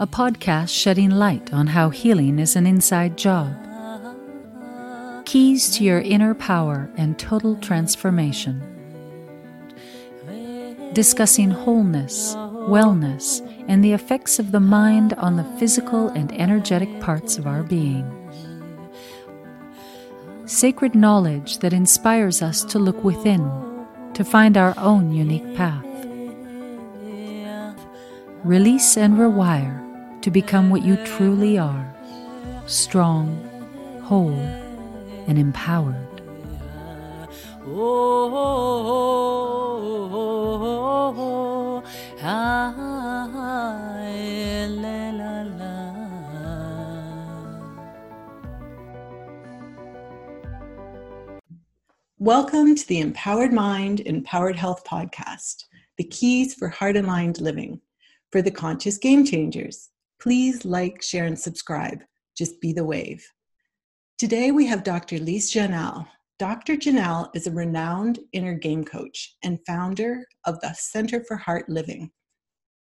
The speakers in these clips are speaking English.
a podcast shedding light on how healing is an inside job. Keys to your inner power and total transformation. Discussing wholeness, wellness, and the effects of the mind on the physical and energetic parts of our being. Sacred knowledge that inspires us to look within, to find our own unique path. Release and rewire to become what you truly are strong, whole, and empowered. Welcome to the Empowered Mind, Empowered Health podcast, the keys for heart aligned living for the conscious game changers. Please like, share, and subscribe. Just be the wave. Today we have Dr. Lise Janelle. Dr. Janelle is a renowned inner game coach and founder of the Center for Heart Living.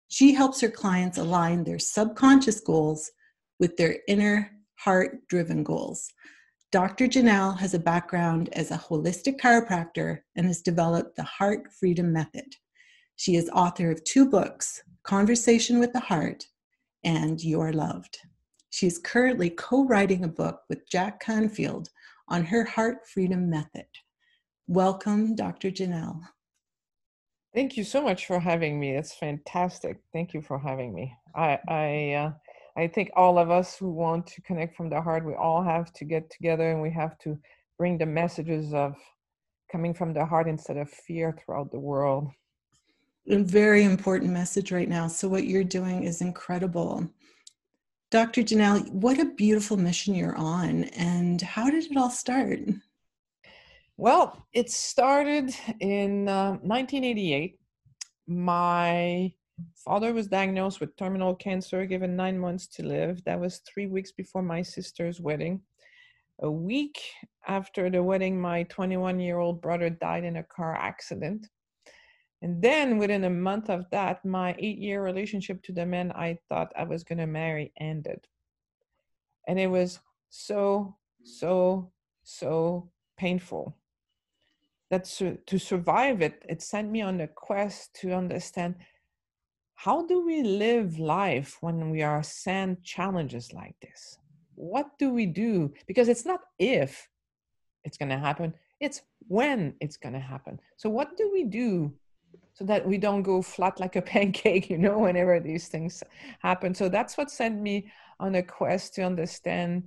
She helps her clients align their subconscious goals with their inner heart driven goals. Dr. Janelle has a background as a holistic chiropractor and has developed the Heart Freedom Method. She is author of two books Conversation with the Heart and You're Loved. She's currently co writing a book with Jack Canfield on her heart freedom method. Welcome, Dr. Janelle. Thank you so much for having me. It's fantastic. Thank you for having me. I I uh, I think all of us who want to connect from the heart, we all have to get together and we have to bring the messages of coming from the heart instead of fear throughout the world. A very important message right now. So what you're doing is incredible. Dr. Janelle, what a beautiful mission you're on, and how did it all start? Well, it started in uh, 1988. My father was diagnosed with terminal cancer, given nine months to live. That was three weeks before my sister's wedding. A week after the wedding, my 21 year old brother died in a car accident. And then within a month of that, my eight year relationship to the man I thought I was going to marry ended. And it was so, so, so painful that su- to survive it, it sent me on a quest to understand how do we live life when we are sent challenges like this? What do we do? Because it's not if it's going to happen, it's when it's going to happen. So, what do we do so that we don't go flat like a pancake, you know, whenever these things happen. So that's what sent me on a quest to understand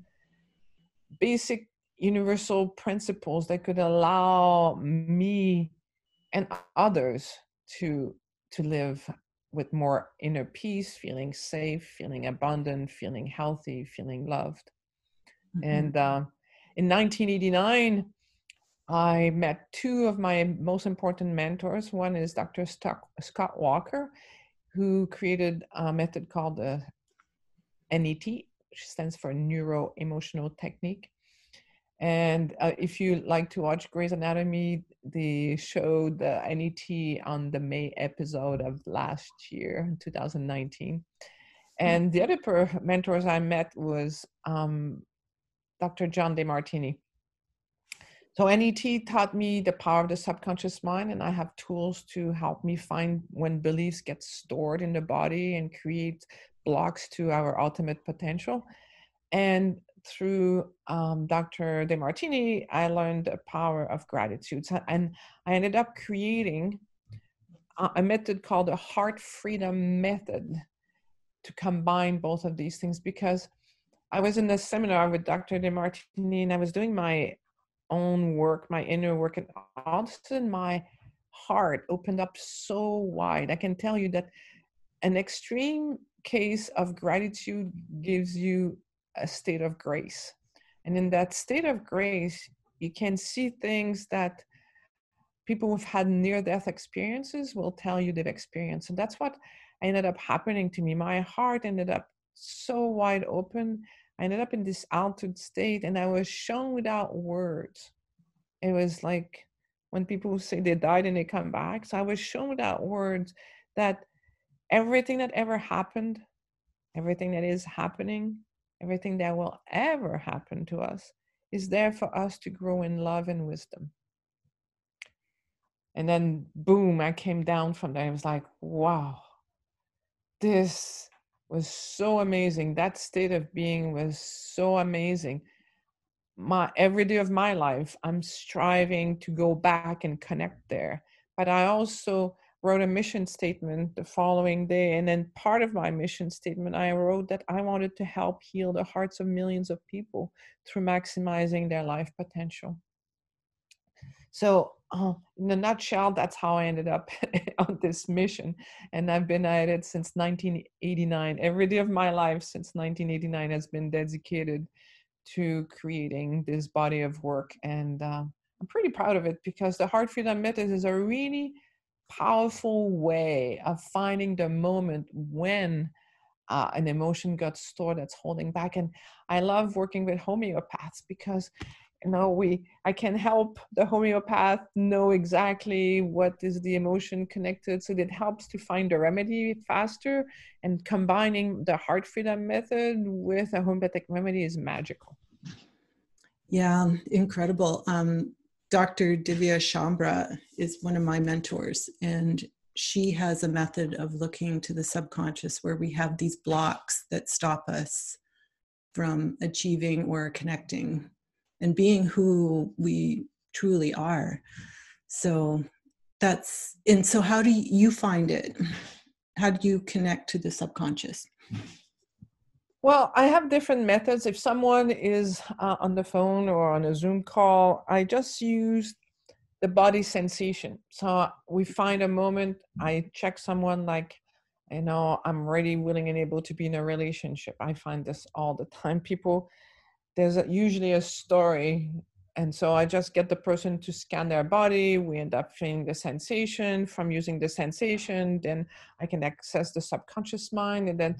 basic universal principles that could allow me and others to to live with more inner peace, feeling safe, feeling abundant, feeling healthy, feeling loved. Mm-hmm. And uh, in 1989, I met two of my most important mentors. One is Dr. Scott Walker, who created a method called the NET, which stands for Neuro Emotional Technique. And uh, if you like to watch Grey's Anatomy, they showed the NET on the May episode of last year, 2019. Hmm. And the other mentors I met was um, Dr. John Demartini so NET taught me the power of the subconscious mind, and I have tools to help me find when beliefs get stored in the body and create blocks to our ultimate potential. And through um, Dr. Demartini, I learned the power of gratitude. And I ended up creating a method called the Heart Freedom Method to combine both of these things because I was in a seminar with Dr. Demartini and I was doing my own work, my inner work, and all of a sudden my heart opened up so wide. I can tell you that an extreme case of gratitude gives you a state of grace. And in that state of grace, you can see things that people who've had near death experiences will tell you they've experienced. And that's what ended up happening to me. My heart ended up so wide open I ended up in this altered state and I was shown without words. It was like when people say they died and they come back. So I was shown without words that everything that ever happened everything that is happening, everything that will ever happen to us is there for us to grow in love and wisdom. And then, boom, I came down from there. I was like, wow, this was so amazing. That state of being was so amazing. My every day of my life, I'm striving to go back and connect there. But I also wrote a mission statement the following day. And then part of my mission statement, I wrote that I wanted to help heal the hearts of millions of people through maximizing their life potential. So, uh, in a nutshell, that's how I ended up on this mission. And I've been at it since 1989. Every day of my life since 1989 has been dedicated to creating this body of work. And uh, I'm pretty proud of it because the Heart Freedom Method is a really powerful way of finding the moment when uh, an emotion got stored that's holding back. And I love working with homeopaths because you know we i can help the homeopath know exactly what is the emotion connected so that helps to find a remedy faster and combining the heart freedom method with a homeopathic remedy is magical yeah incredible um, Dr. Divya Chhabra is one of my mentors, and she has a method of looking to the subconscious where we have these blocks that stop us from achieving or connecting and being who we truly are. So that's, and so how do you find it? How do you connect to the subconscious? Well, I have different methods. If someone is uh, on the phone or on a Zoom call, I just use the body sensation. So we find a moment, I check someone like, you know, I'm ready, willing, and able to be in a relationship. I find this all the time. People, there's usually a story. And so I just get the person to scan their body. We end up feeling the sensation. From using the sensation, then I can access the subconscious mind. And then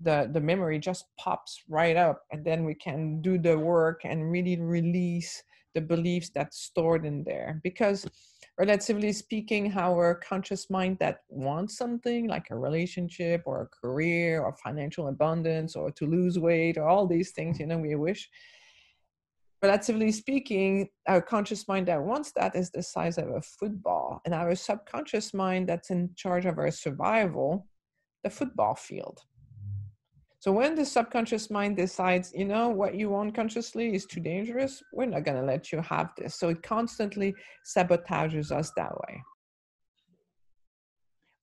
the the memory just pops right up and then we can do the work and really release the beliefs that's stored in there. Because relatively speaking our conscious mind that wants something like a relationship or a career or financial abundance or to lose weight or all these things you know we wish. Relatively speaking our conscious mind that wants that is the size of a football. And our subconscious mind that's in charge of our survival the football field so when the subconscious mind decides, you know, what you want consciously is too dangerous, we're not going to let you have this. So it constantly sabotages us that way.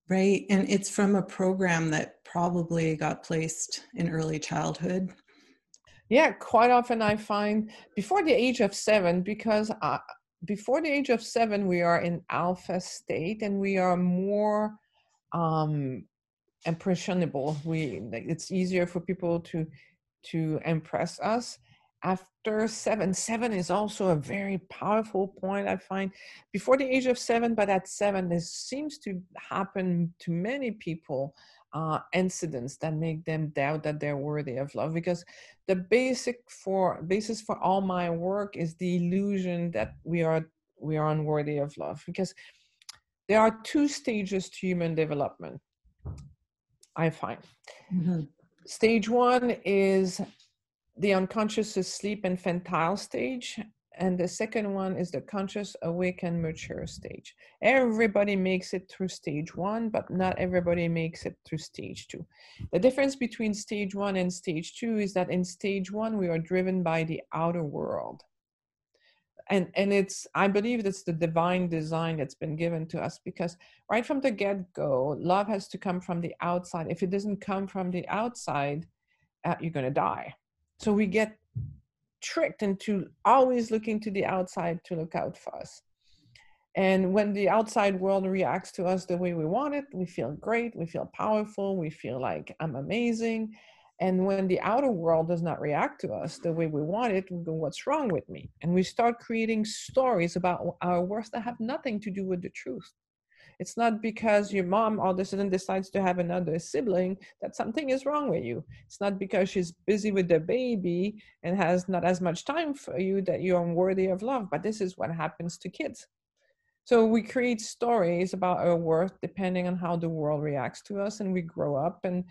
Right. And it's from a program that probably got placed in early childhood. Yeah, quite often I find before the age of seven, because uh, before the age of seven, we are in alpha state and we are more um, impressionable. We it's easier for people to to impress us. After seven seven is also a very powerful point i find. Before the age of seven but at seven this seems to happen to many people uh, incidents that make them doubt that they're worthy of love because the basic for basis for all my work is the illusion that we are we are unworthy of love because there are two stages to human development I find. Mm-hmm. Stage one is the unconscious sleep infantile stage. And the second one is the conscious, awake, and mature stage. Everybody makes it through stage one, but not everybody makes it through stage two. The difference between stage one and stage two is that in stage one, we are driven by the outer world and and it's i believe that's the divine design that's been given to us because right from the get-go love has to come from the outside. If it doesn't come from the outside uh, you're going to die. So we get tricked into always looking to the outside to look out for us. And when the outside world reacts to us the way we want it we feel great we feel powerful we feel like i'm amazing and when the outer world does not react to us the way we want it, we go, What's wrong with me? And we start creating stories about our worth that have nothing to do with the truth. It's not because your mom all of a sudden decides to have another sibling that something is wrong with you. It's not because she's busy with the baby and has not as much time for you that you're unworthy of love. But this is what happens to kids. So we create stories about our worth depending on how the world reacts to us, and we grow up and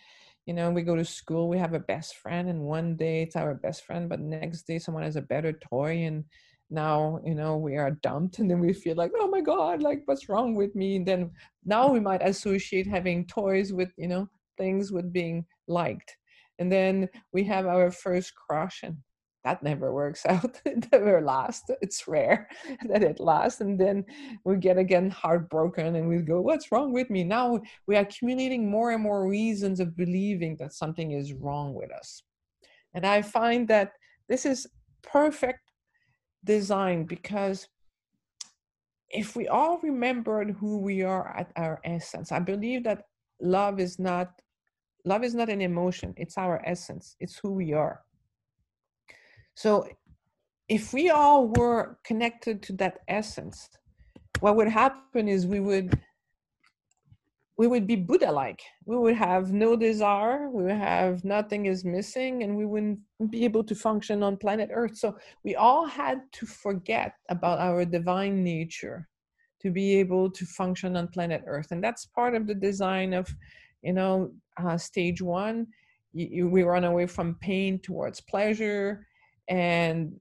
you know we go to school we have a best friend and one day it's our best friend but next day someone has a better toy and now you know we are dumped and then we feel like oh my god like what's wrong with me? And then now we might associate having toys with you know things with being liked. And then we have our first crush and that never works out it never lasts it's rare that it lasts and then we get again heartbroken and we go what's wrong with me? Now we are accumulating more and more reasons of believing that something is wrong with us. And i find that this is perfect design because if we all remembered who we are at our essence i believe that love is not love is not an emotion it's our essence it's who we are so if we all were connected to that essence, what would happen is we would we would be Buddha like. We would have no desire, we would have nothing is missing, and we wouldn't be able to function on planet Earth. So we all had to forget about our divine nature to be able to function on planet Earth. And that's part of the design of, you know, uh, stage one. You, you, we run away from pain towards pleasure and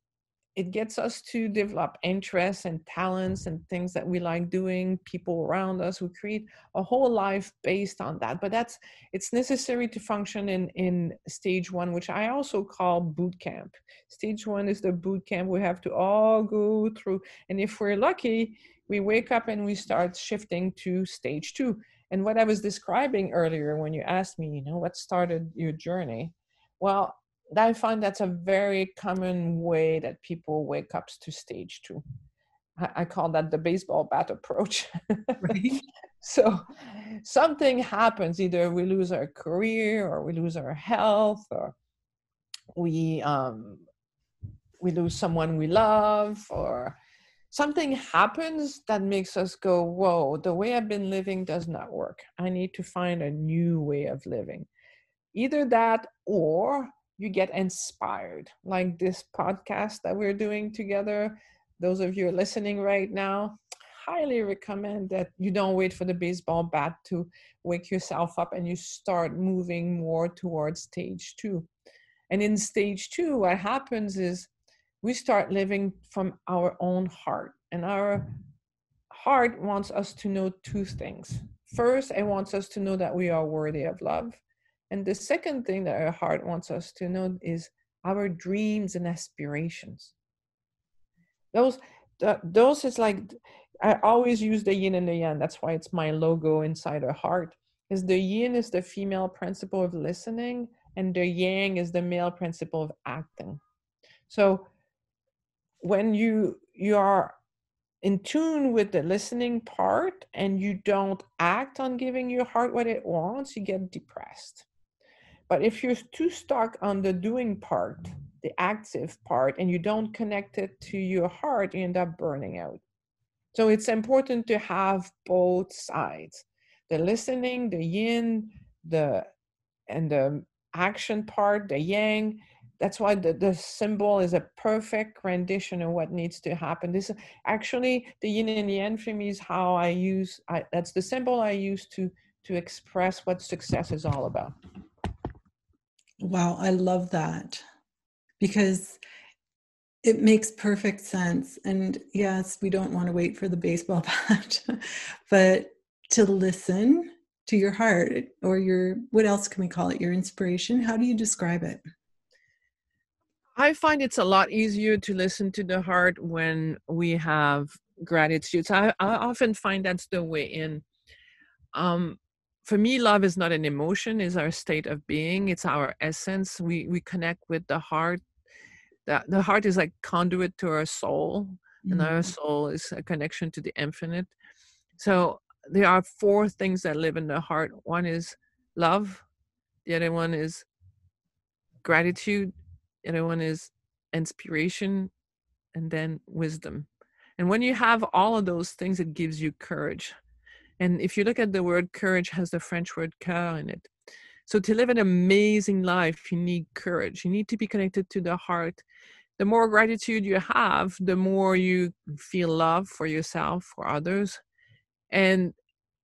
it gets us to develop interests and talents and things that we like doing people around us we create a whole life based on that but that's it's necessary to function in in stage one which i also call boot camp. Stage one is the boot camp we have to all go through and if we're lucky we wake up and we start shifting to stage two. And what i was describing earlier when you asked me you know what started your journey? Well I find that's a very common way that people wake up to stage two. I, I call that the baseball bat approach. Right. so something happens, either we lose our career or we lose our health or we um, we lose someone we love or something happens that makes us go, whoa, the way I've been living does not work. I need to find a new way of living. Either that or you get inspired. Like this podcast that we're doing together those of you listening right now highly recommend that you don't wait for the baseball bat to wake yourself up and you start moving more towards stage two. And in stage two what happens is we start living from our own heart and our heart wants us to know two things. First it wants us to know that we are worthy of love and the second thing that our heart wants us to know is our dreams and aspirations. Those, those is like, I always use the yin and the yang. That's why it's my logo inside our heart. Is the yin is the female principle of listening, and the yang is the male principle of acting. So when you you are in tune with the listening part and you don't act on giving your heart what it wants, you get depressed. But if you're too stuck on the doing part, the active part, and you don't connect it to your heart, you end up burning out. So it's important to have both sides the listening, the yin, the and the action part, the yang. That's why the, the symbol is a perfect rendition of what needs to happen. This is actually the yin and the yang for me is how I use I, that's the symbol I use to to express what success is all about. Wow, I love that because it makes perfect sense. And yes, we don't want to wait for the baseball bat, but to listen to your heart or your, what else can we call it? Your inspiration. How do you describe it? I find it's a lot easier to listen to the heart when we have gratitude. So I, I often find that's the way in. Um, for me love is not an emotion is our state of being it's our essence we we connect with the heart the, the heart is like conduit to our soul mm-hmm. and our mm-hmm. soul is a connection to the infinite so there are four things that live in the heart one is love the other one is gratitude the other one is inspiration and then wisdom and when you have all of those things it gives you courage and if you look at the word courage has the French word cœur in it. So to live an amazing life, you need courage. You need to be connected to the heart. The more gratitude you have, the more you feel love for yourself, for others. And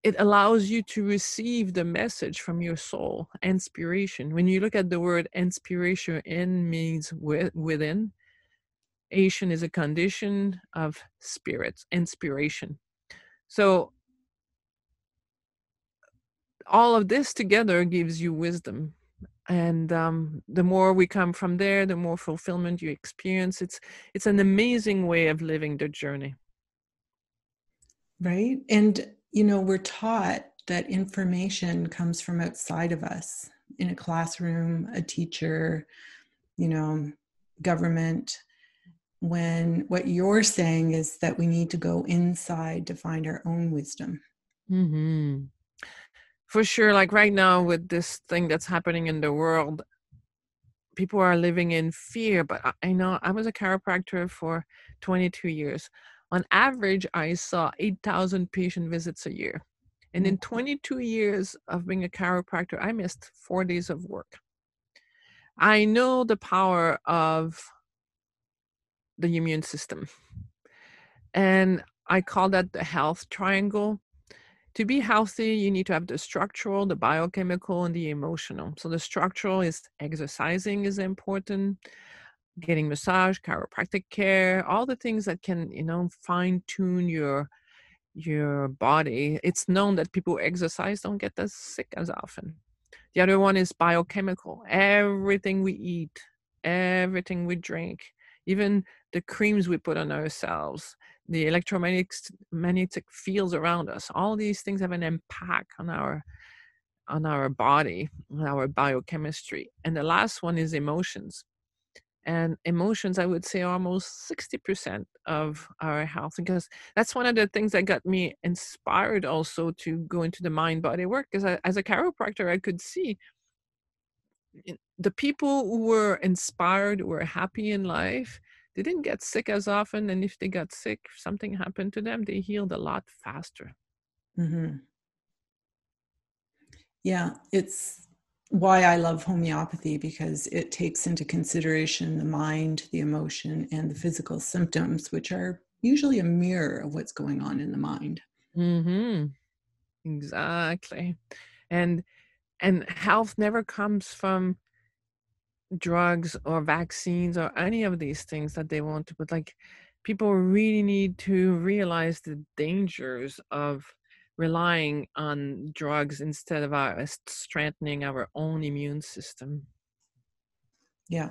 it allows you to receive the message from your soul inspiration when you look at the word inspiration in means within Asian is a condition of spirit inspiration so all of this together gives you wisdom. And um, the more we come from there the more fulfillment you experience. It's it's an amazing way of living the journey. Right? And you know we're taught that information comes from outside of us in a classroom a teacher you know government when what you're saying is that we need to go inside to find our own wisdom. Mm-hmm for sure like right now with this thing that's happening in the world people are living in fear but i know i was a chiropractor for 22 years. On average i saw 8000 patient visits a year and in mm. 22 years of being a chiropractor i missed four days of work. I know the power of the immune system and i call that the health triangle to be healthy, you need to have the structural, the biochemical, and the emotional. So the structural is exercising is important, getting massage, chiropractic care, all the things that can, you know, fine tune your your body. It's known that people who exercise don't get as sick as often. The other one is biochemical. Everything we eat, everything we drink, even the creams we put on ourselves, the electromagnetic fields around us all these things have an impact on our on our body on our biochemistry. And the last one is emotions. And emotions i would say almost 60% of our health because that's one of the things that got me inspired also to go into the mind body work because as a chiropractor i could see the people who were inspired were happy in life they didn't get sick as often and if they got sick something happened to them they healed a lot faster mm-hmm. yeah it's why i love homeopathy because it takes into consideration the mind the emotion and the physical symptoms which are usually a mirror of what's going on in the mind mm-hmm. exactly and and health never comes from drugs or vaccines or any of these things that they want to put like people really need to realize the dangers of relying on drugs instead of our, strengthening our own immune system. Yeah.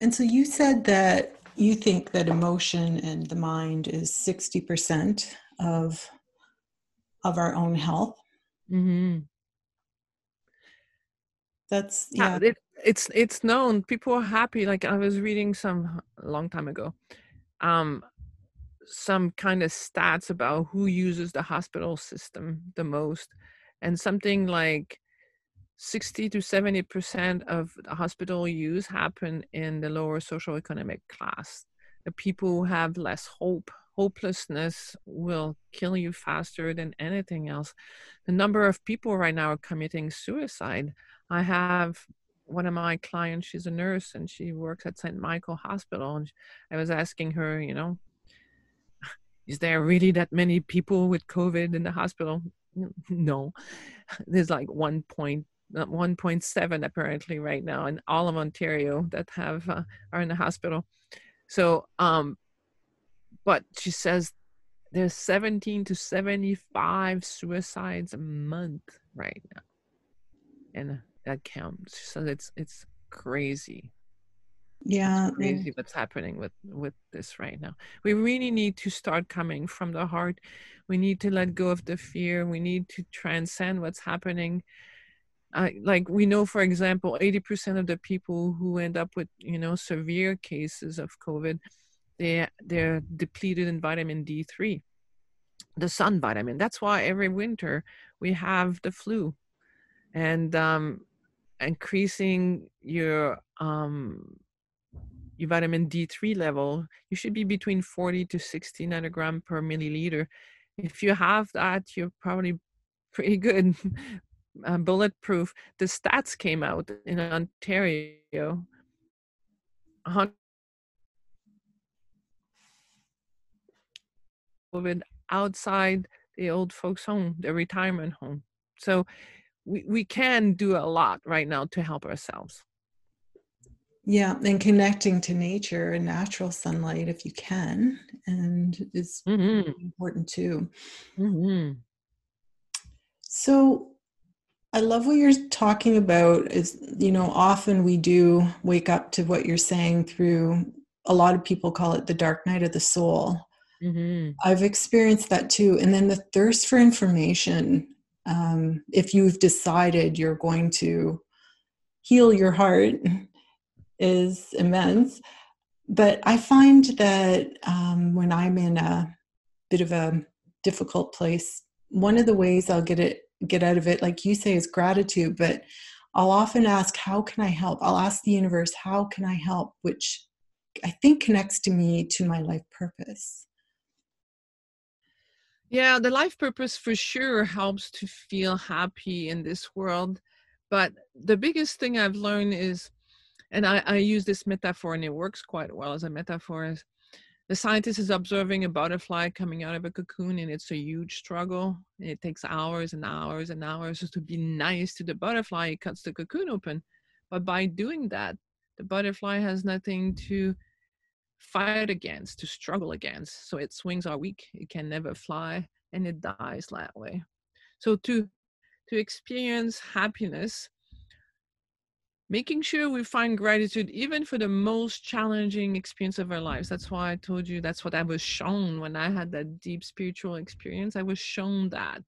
And so you said that you think that emotion and the mind is 60% of of our own health. Mm-hmm. That's yeah it, it's it's known. People are happy. Like i was reading some a long time ago um some kind of stats about who uses the hospital system the most and something like 60 to 70 percent of the hospital use happen in the lower social economic class. The people who have less hope hopelessness will kill you faster than anything else. The number of people right now are committing suicide i have one of my clients, she's a nurse and she works at St. Michael Hospital. And I was asking her, you know, is there really that many people with COVID in the hospital? No, there's like 1. Point, 1.7 apparently right now in all of Ontario that have uh, are in the hospital. So, um, but she says there's 17 to 75 suicides a month right now. And that counts. So it's it's crazy. Yeah, it's crazy what's happening with with this right now. We really need to start coming from the heart. We need to let go of the fear. We need to transcend what's happening. Uh, like we know, for example, 80% of the people who end up with you know severe cases of COVID, they they're depleted in vitamin D3, the sun vitamin. That's why every winter we have the flu, and um, increasing your um, your vitamin D3 level, you should be between 40 to 60 nanogram per milliliter. If you have that, you're probably pretty good, uh, bulletproof. The stats came out in Ontario. COVID outside the old folks home, the retirement home. So we, we can do a lot right now to help ourselves. Yeah, and connecting to nature and natural sunlight if you can, and is mm-hmm. important too. Mm-hmm. So, I love what you're talking about. Is you know, often we do wake up to what you're saying through. A lot of people call it the dark night of the soul. Mm-hmm. I've experienced that too, and then the thirst for information. Um, if you've decided you're going to heal your heart is immense. But I find that um, when I'm in a bit of a difficult place, one of the ways I'll get it get out of it, like you say, is gratitude. But I'll often ask, "How can I help?" I'll ask the universe, "How can I help?" Which I think connects to me to my life purpose. Yeah, the life purpose for sure helps to feel happy in this world. But the biggest thing I've learned is and I, I use this metaphor and it works quite well as a metaphor is the scientist is observing a butterfly coming out of a cocoon and it's a huge struggle it takes hours and hours and hours just to be nice to the butterfly it cuts the cocoon open but by doing that the butterfly has nothing to fight against to struggle against so its wings are weak it can never fly and it dies that way so to to experience happiness making sure we find gratitude even for the most challenging experience of our lives. That's why i told you that's what i was shown when i had that deep spiritual experience. I was shown that.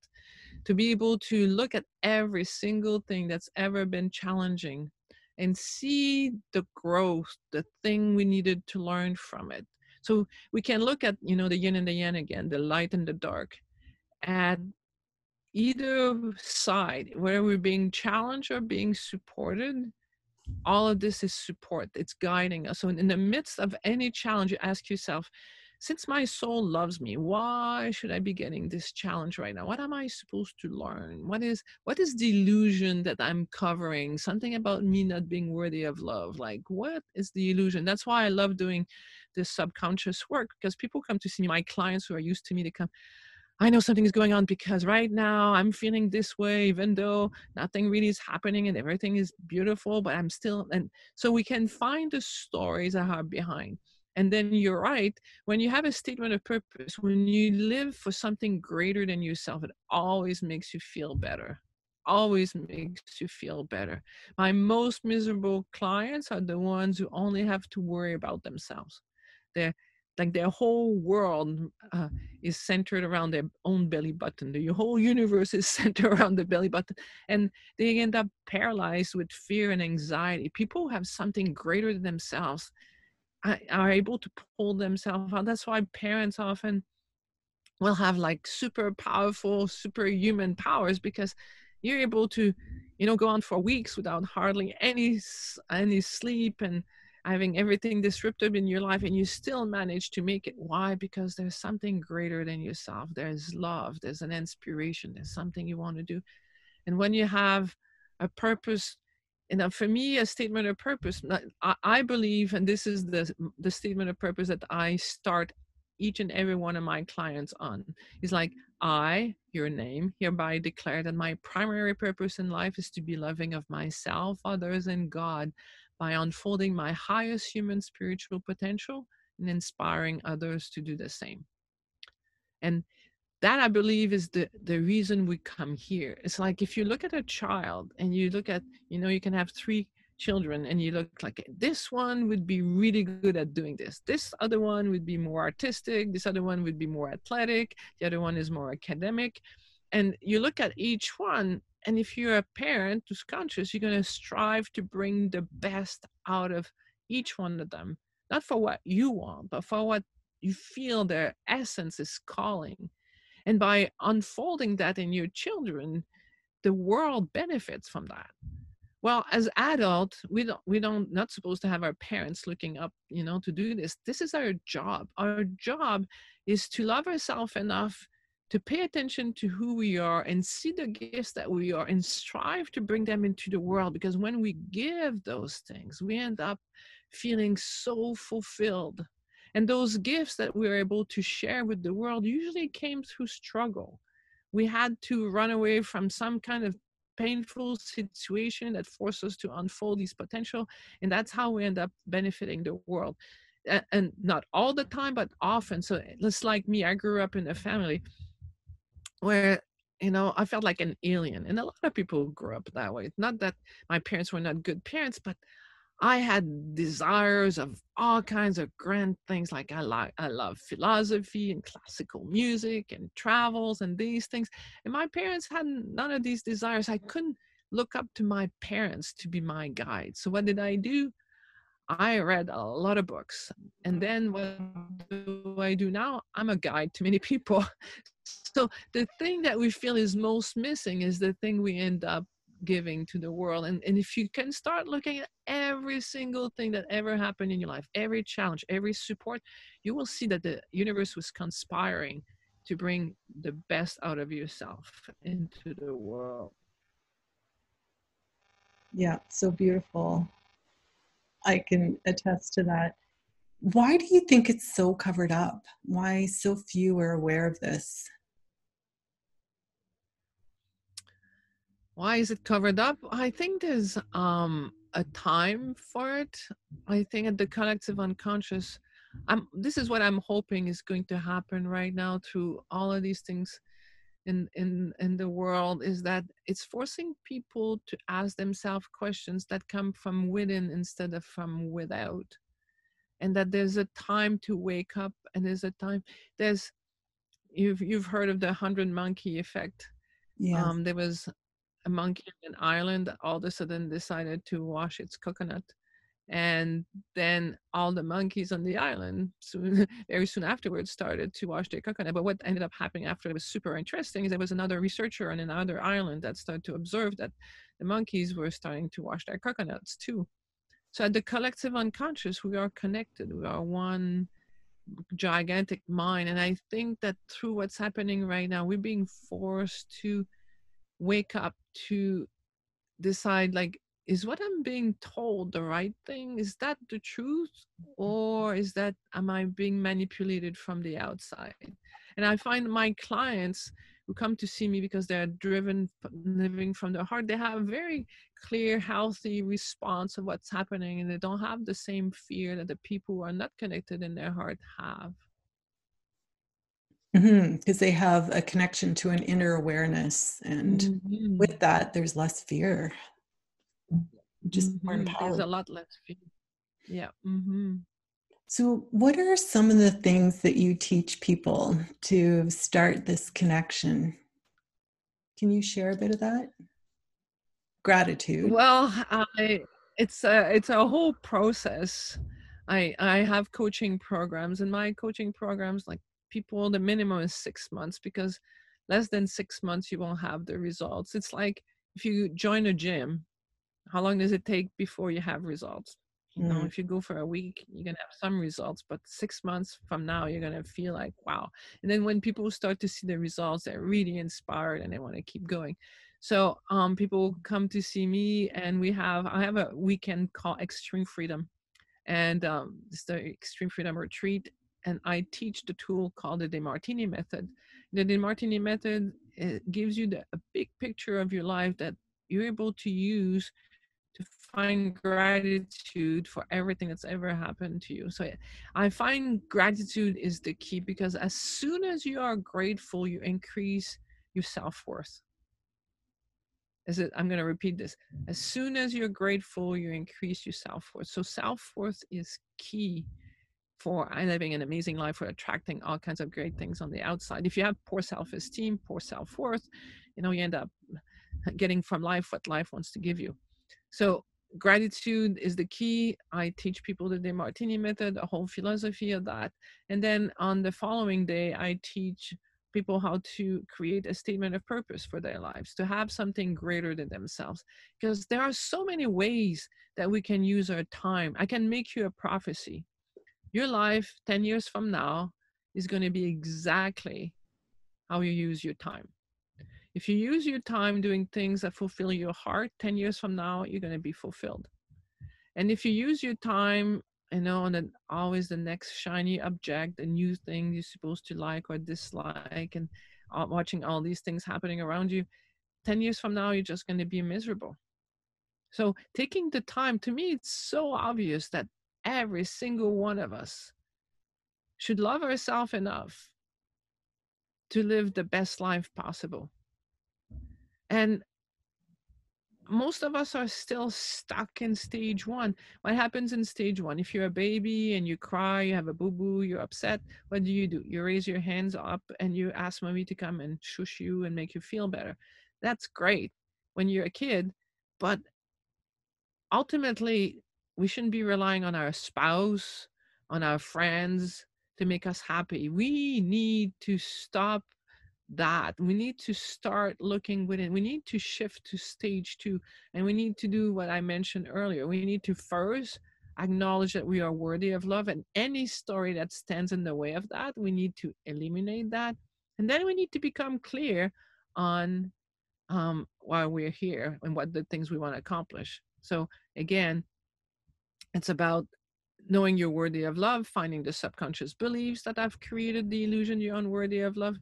To be able to look at every single thing that's ever been challenging and see the growth the thing we needed to learn from it. So we can look at you know the yin and the yang again the light and the dark at mm-hmm. either side where we're being challenged or being supported all of this is support it's guiding us. So in the midst of any challenge you ask yourself since my soul loves me why should i be getting this challenge right now? What am i supposed to learn? What is what is the illusion that i'm covering? Something about me not being worthy of love. Like what is the illusion? That's why i love doing this subconscious work because people come to see me my clients who are used to me they come I know something is going on because right now I'm feeling this way, even though nothing really is happening and everything is beautiful, but I'm still, and so we can find the stories that are behind. And then you're right, when you have a statement of purpose, when you live for something greater than yourself, it always makes you feel better. Always makes you feel better. My most miserable clients are the ones who only have to worry about themselves. They're like their whole world uh, is centered around their own belly button the whole universe is centered around the belly button and they end up paralyzed with fear and anxiety people who have something greater than themselves are able to pull themselves out. That's why parents often will have like super powerful superhuman powers because you're able to you know go on for weeks without hardly any any sleep and having everything disrupted in your life and you still manage to make it. Why? Because there's something greater than yourself. There's love. There's an inspiration. There's something you want to do. And when you have a purpose and for me a statement of purpose I, I believe and this is the the statement of purpose that i start each and every one of my clients on is like i your name hereby declare that my primary purpose in life is to be loving of myself others and god by unfolding my highest human spiritual potential and inspiring others to do the same. And that I believe is the the reason we come here. It's like if you look at a child and you look at, you know, you can have three children and you look like this one would be really good at doing this. This other one would be more artistic, this other one would be more athletic, the other one is more academic. And you look at each one and if you're a parent who's conscious, you're going to strive to bring the best out of each one of them, not for what you want, but for what you feel their essence is calling. And by unfolding that in your children, the world benefits from that. Well, as adults, we don't we don't not supposed to have our parents looking up, you know, to do this. This is our job. Our job is to love ourselves enough to pay attention to who we are and see the gifts that we are and strive to bring them into the world because when we give those things we end up feeling so fulfilled and those gifts that we're able to share with the world usually came through struggle. We had to run away from some kind of painful situation that forced us to unfold these potential and that's how we end up benefiting the world. And not all the time but often. So eh, just like me i grew up in a family where you know i felt like an alien and a lot of people grew up that way. Not that my parents were not good parents but I had desires of all kinds of grand things like I like I love philosophy and classical music and travels and these things. And my parents had none of these desires. I couldn't look up to my parents to be my guide. So what did I do? I read a lot of books. And then what do I do now? I'm a guide to many people. So the thing that we feel is most missing is the thing we end up giving to the world. And, and if you can start looking at every single thing that ever happened in your life, every challenge, every support, you will see that the universe was conspiring to bring the best out of yourself into the world. Yeah, so beautiful. I can attest to that. Why do you think it's so covered up? Why so few are aware of this? Why is it covered up? I think there's um a time for it. I think at the collective unconscious i'm this is what i'm hoping is going to happen right now through all of these things in in in the world is that it's forcing people to ask themselves questions that come from within instead of from without. And that there's a time to wake up and there's a time there's you've you've heard of the hundred monkey effect. Yeah. Um, there was a monkey in an island all of a sudden decided to wash its coconut and then all the monkeys on the island soon very soon afterwards started to wash their coconut. But what ended up happening after it was super interesting is there was another researcher on another island that started to observe that the monkeys were starting to wash their coconuts too. So at the collective unconscious we are connected. We are one gigantic mind and i think that through what's happening right now we're being forced to wake up to decide like is what i'm being told the right thing? Is that the truth mm-hmm. or is that am i being manipulated from the outside? And i find my clients who come to see me because they're driven living from their heart they have a very clear healthy response of what's happening and they don't have the same fear that the people who are not connected in their heart have because mm-hmm, they have a connection to an inner awareness and mm-hmm. with that there's less fear just mm-hmm. more empowered there's a lot less fear yeah mm-hmm. so what are some of the things that you teach people to start this connection can you share a bit of that gratitude well i it's a it's a whole process i i have coaching programs and my coaching programs like people the minimum is six months because less than six months you won't have the results. It's like if you join a gym how long does it take before you have results? You know mm. if you go for a week you're to have some results but six months from now you're to feel like wow. And then when people start to see the results they're really inspired and they want to keep going. So um, people come to see me and we have i have a weekend called extreme freedom. And um, it's the extreme freedom retreat and I teach the tool called the DeMartini method. The DeMartini method gives you the, a big picture of your life that you're able to use to find gratitude for everything that's ever happened to you. So I find gratitude is the key because as soon as you are grateful, you increase your self worth. Is it? I'm going to repeat this. As soon as you're grateful, you increase your self worth. So self worth is key for living an amazing life for attracting all kinds of great things on the outside. If you have poor self-esteem, poor self-worth, you know, you end up getting from life what life wants to give you. So gratitude is the key. I teach people the DeMartini method, a whole philosophy of that. And then on the following day, I teach people how to create a statement of purpose for their lives, to have something greater than themselves. Because there are so many ways that we can use our time. I can make you a prophecy your life 10 years from now is going to be exactly how you use your time. If you use your time doing things that fulfill your heart, 10 years from now, you're going to be fulfilled. And if you use your time, you know, on the, always the next shiny object, a new thing you're supposed to like or dislike, and uh, watching all these things happening around you 10 years from now you're just going to be miserable so taking the time to me it's so obvious that every single one of us should love ourselves enough to live the best life possible and most of us are still stuck in stage one. What happens in stage one? If you're a baby and you cry, you have a boo boo, you're upset, what do you do? You raise your hands up and you ask mommy to come and shush you and make you feel better. That's great when you're a kid, but ultimately, we shouldn't be relying on our spouse, on our friends to make us happy. We need to stop that. We need to start looking within. We need to shift to stage two and we need to do what i mentioned earlier. We need to first acknowledge that we are worthy of love and any story that stands in the way of that we need to eliminate that. And then we need to become clear on um, why we're here and what the things we want to accomplish. So again it's about knowing you're worthy of love finding the subconscious beliefs that have created the illusion you're unworthy of love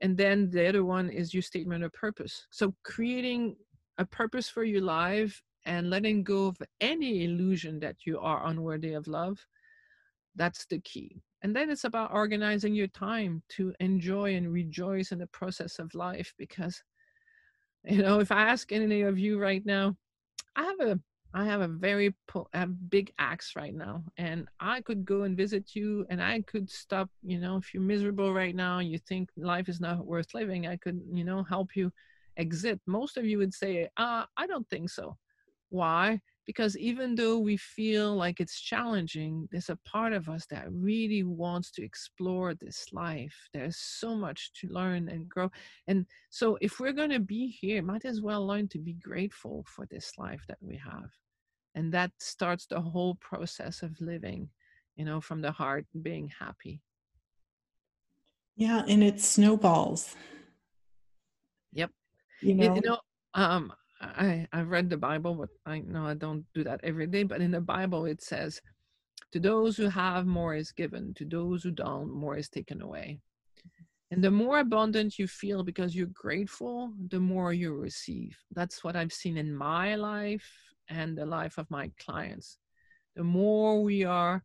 and then the other one is your statement of purpose. So creating a purpose for your life and letting go of any illusion that you are unworthy of love that's the key. And then it's about organizing your time to enjoy and rejoice in the process of life because you know if i ask any of you right now i have a I have a very a big axe right now, and I could go and visit you, and I could stop. You know, if you're miserable right now, and you think life is not worth living, I could, you know, help you exit. Most of you would say, uh, I don't think so. Why? Because even though we feel like it's challenging, there's a part of us that really wants to explore this life. There's so much to learn and grow. And so, if we're going to be here, might as well learn to be grateful for this life that we have and that starts the whole process of living you know from the heart being happy. Yeah and it snowballs. Yep. You know, you know um i i read the bible but i know i don't do that every day but in the bible it says to those who have more is given. To those who don't more is taken away. And the more abundant you feel because you're grateful the more you receive. That's what i've seen in my life and the life of my clients. The more we are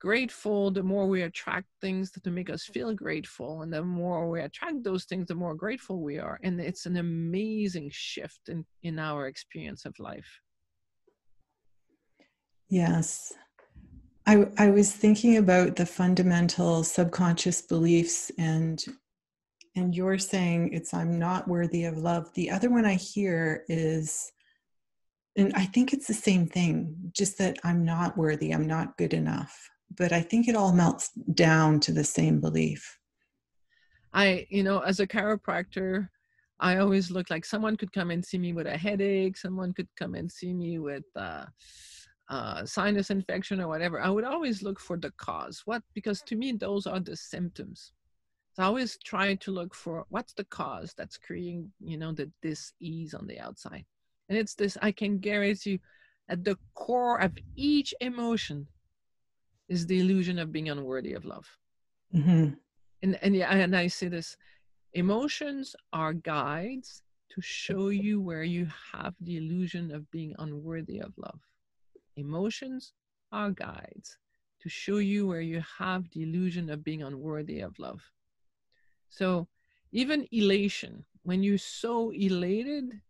grateful, the more we attract things to make us feel grateful. And the more we attract those things, the more grateful we are. And it's an amazing shift in, in our experience of life. Yes. I, I was thinking about the fundamental subconscious beliefs and and you're saying it's I'm not worthy of love. The other one I hear is and I think it's the same thing, just that I'm not worthy, I'm not good enough. But I think it all melts down to the same belief. I, you know, as a chiropractor, I always look like someone could come and see me with a headache, someone could come and see me with uh, uh, sinus infection or whatever. I would always look for the cause. What? Because to me, those are the symptoms. So I always try to look for what's the cause that's creating, you know, the dis-ease on the outside. And it's this I can guarantee you at the core of each emotion is the illusion of being unworthy of love. Mm-hmm. And and yeah, and I say this emotions are guides to show you where you have the illusion of being unworthy of love. Emotions are guides to show you where you have the illusion of being unworthy of love. So even elation, when you're so elated,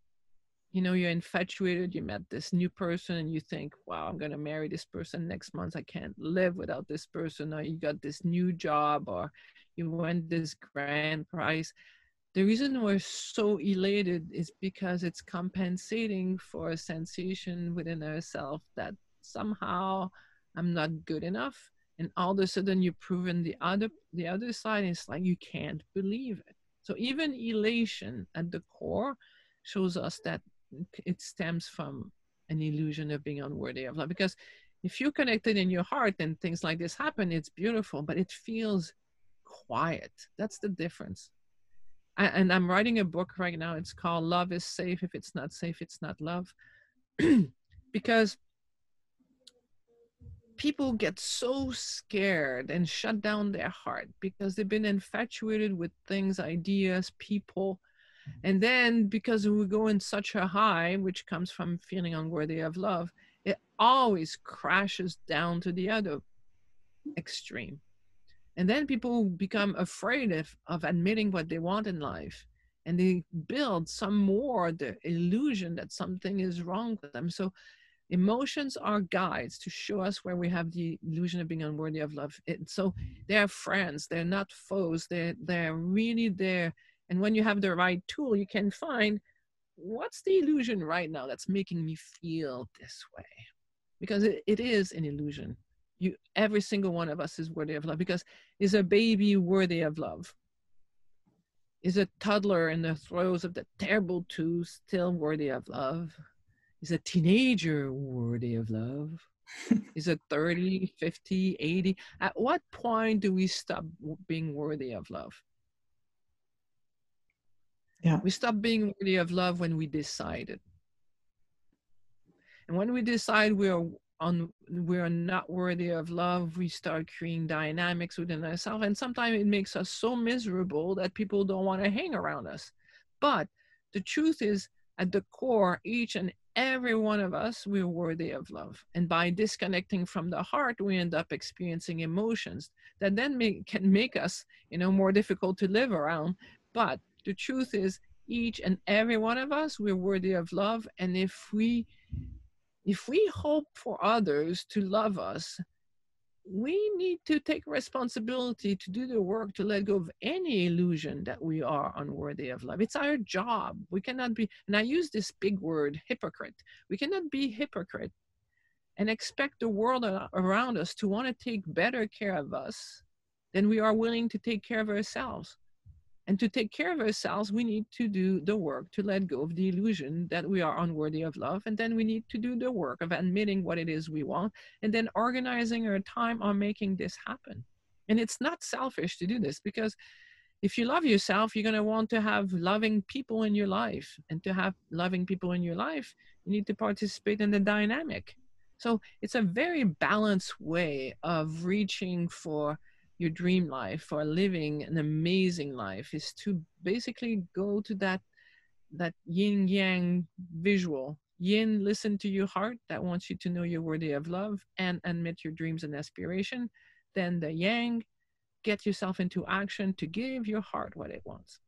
you know you're infatuated you met this new person and you think wow i'm going to marry this person next month. I can't live without this person or you got this new job or you won this grand prize. The reason we're so elated is because it's compensating for a sensation within ourselves that somehow i'm not good enough and all of a sudden you've proven the other the other side is like you can't believe it. So even elation at the core shows us that it stems from an illusion of being unworthy of love. Because if you're connected in your heart and things like this happen it's beautiful but it feels quiet. That's the difference. I, and i'm writing a book right now. It's called love is safe if it's not safe it's not love. Because people get so scared and shut down their heart because they've been infatuated with things, ideas, people. And then because we go in such a high, which comes from feeling unworthy of love, it always crashes down to the other extreme. And then people become afraid of, of admitting what they want in life. And they build some more the illusion that something is wrong with them. So emotions are guides to show us where we have the illusion of being unworthy of love. It, so they're friends, they're not foes, they're, they're really there. And when you have the right tool, you can find what's the illusion right now that's making me feel this way? Because it, it is an illusion. You every single one of us is worthy of love because is a baby worthy of love? Is a toddler in the throes of the terrible two still worthy of love? Is a teenager worthy of love? Is it 30 50 80 at what point do we stop being worthy of love yeah. We stop being worthy of love when we decide it. And when we decide we are on we're not worthy of love we start creating dynamics within ourselves. And sometimes it makes us so miserable that people don't want to hang around us. But the truth is at the core each and every one of us we're worthy of love. And by disconnecting from the heart we end up experiencing emotions that then can make us you know more difficult to live around. But the truth is each and every one of us we're worthy of love and if we if we hope for others to love us, we need to take responsibility to do the work to let go of any illusion that we are unworthy of love. It's our job. We cannot be, and I use this big word, hypocrite. We cannot be hypocrite and expect the world around us to want to take better care of us than we are willing to take care of ourselves. And to take care of ourselves, we need to do the work to let go of the illusion that we are unworthy of love. And then we need to do the work of admitting what it is we want and then organizing our time on making this happen. And it's not selfish to do this because if you love yourself, you're going to want to have loving people in your life. And to have loving people in your life, you need to participate in the dynamic. So it's a very balanced way of reaching for your dream life or living an amazing life is to basically go to that that yin yang visual. Yin listen to your heart that wants you to know you're worthy of love and admit your dreams and aspiration. Then the yang get yourself into action to give your heart what it wants.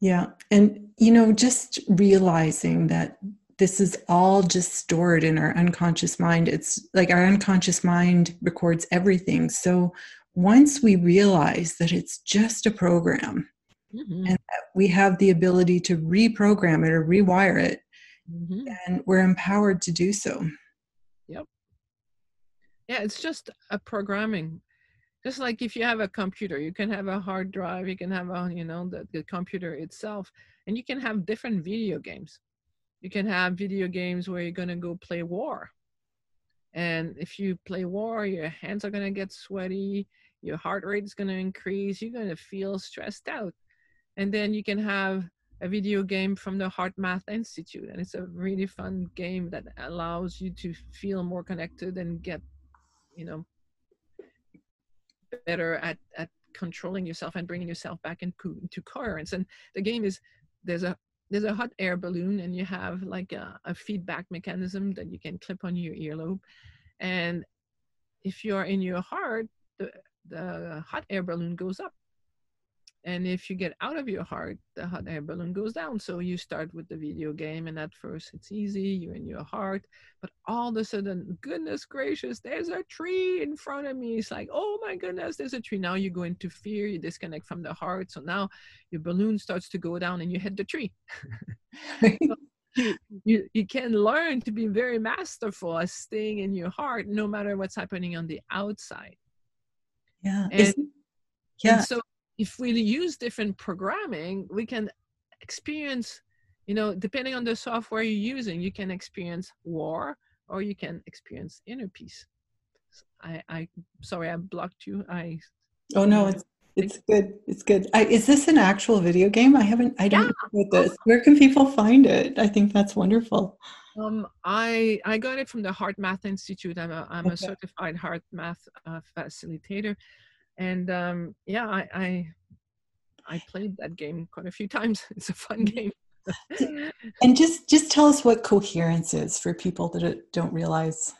Yeah and you know just realizing that this is all just stored in our unconscious mind. It's like our unconscious mind records everything. So once we realize that it's just a program mm-hmm. and that we have the ability to reprogram it or rewire it, mm-hmm. and we're empowered to do so. Yep. Yeah, it's just a programming. Just like if you have a computer, you can have a hard drive, you can have a, you know, the, the computer itself, and you can have different video games. You can have video games where you're going to go play war. And if you play war, your hands are going to get sweaty your heart rate is going to increase you're going to feel stressed out. And then you can have a video game from the HeartMath Institute and it's a really fun game that allows you to feel more connected and get you know better at at controlling yourself and bringing yourself back into, into coherence and the game is there's a there's a hot air balloon and you have like a, a feedback mechanism that you can clip on your earlobe. And if you're in your heart the the hot air balloon goes up. And if you get out of your heart, the hot air balloon goes down. So you start with the video game, and at first it's easy, you're in your heart. But all of a sudden, goodness gracious, there's a tree in front of me. It's like, oh my goodness, there's a tree. Now you go into fear, you disconnect from the heart. So now your balloon starts to go down and you hit the tree. so you, you, you can learn to be very masterful at staying in your heart no matter what's happening on the outside. Yeah. And, yeah. And so if we use different programming, we can experience, you know, depending on the software you're using, you can experience war or you can experience inner peace. I, I sorry, I blocked you. I. Oh no, uh, it's it's good. It's good. I, is this an actual video game? I haven't. I don't yeah. know this. Where can people find it? I think that's wonderful. Um, I I got it from the HeartMath Institute. I'm a I'm Okay. a certified Heart Math uh, facilitator, and um, yeah, I, I I played that game quite a few times. It's a fun game. And just just tell us what coherence is for people that don't realize.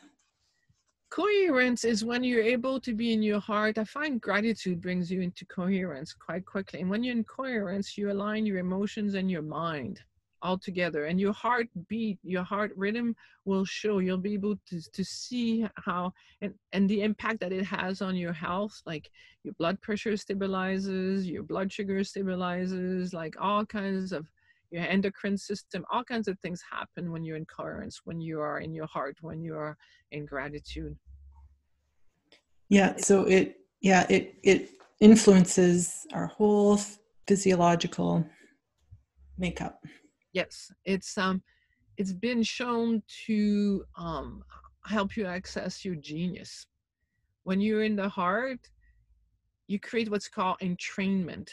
coherence is when you're able to be in your heart. I find gratitude brings you into coherence quite quickly. And when you're in coherence, you align your emotions and your mind all together. And your heartbeat your heart rhythm will show. You'll be able to, to see how and, and the impact that it has on your health. Like your blood pressure stabilizes, your blood sugar stabilizes, like all kinds of your endocrine system, all kinds of things happen when you're in coherence, when you are in your heart, when you are in gratitude. Yeah, so it yeah, it it influences our whole physiological makeup. Yes, it's um, it's been shown to um, help you access your genius. When you're in the heart, you create what's called entrainment.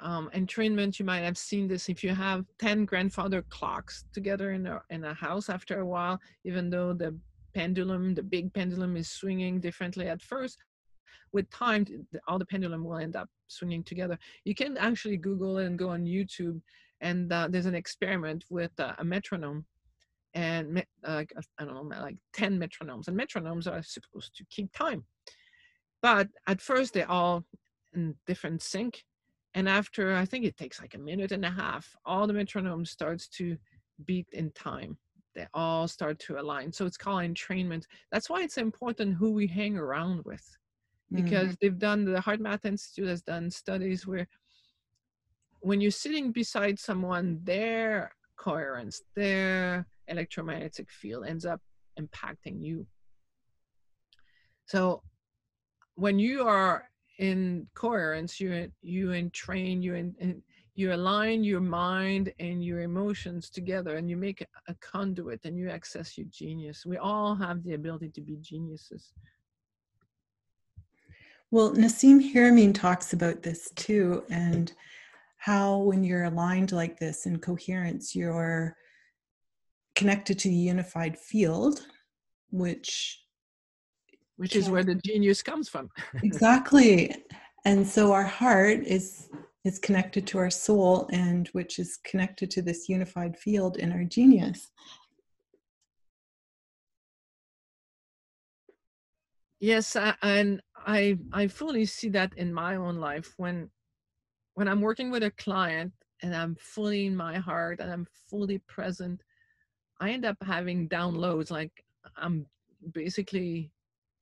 Um, entrainment, you might have seen this if you have 10 grandfather clocks together in a, in a house after a while, even though the pendulum, the big pendulum is swinging differently at first, with time, all the pendulum will end up swinging together. You can actually Google and go on YouTube and uh, there's an experiment with uh, a metronome and uh, I don't know, like 10 metronomes. And metronomes are supposed to keep time. But at first, they're all in different sync. And after, I think it takes like a minute and a half, all the metronomes starts to beat in time. They all start to align. So it's called entrainment. That's why it's important who we hang around with. Because mm. they've done, the HeartMath Institute has done studies where when you're sitting beside someone, their coherence, their electromagnetic field ends up impacting you. So when you are in coherence, you you entrain, you in, you align your mind and your emotions together, and you make a conduit, and you access your genius. We all have the ability to be geniuses. Well, Nassim Haramein talks about this too, and how when you're aligned like this in coherence you're connected to the unified field which which is where the genius comes from. Exactly. And so our heart is is connected to our soul and which is connected to this unified field in our genius. Yes and i i fully see that in my own life when when I'm working with a client and I'm fully in my heart and I'm fully present, I end up having downloads. Like I'm basically,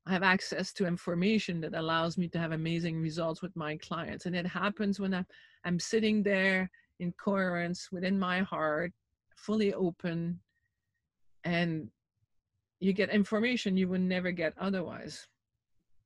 I have access to information that allows me to have amazing results with my clients. And it happens when I'm, I'm sitting there in coherence within my heart, fully open, and you get information you would never get otherwise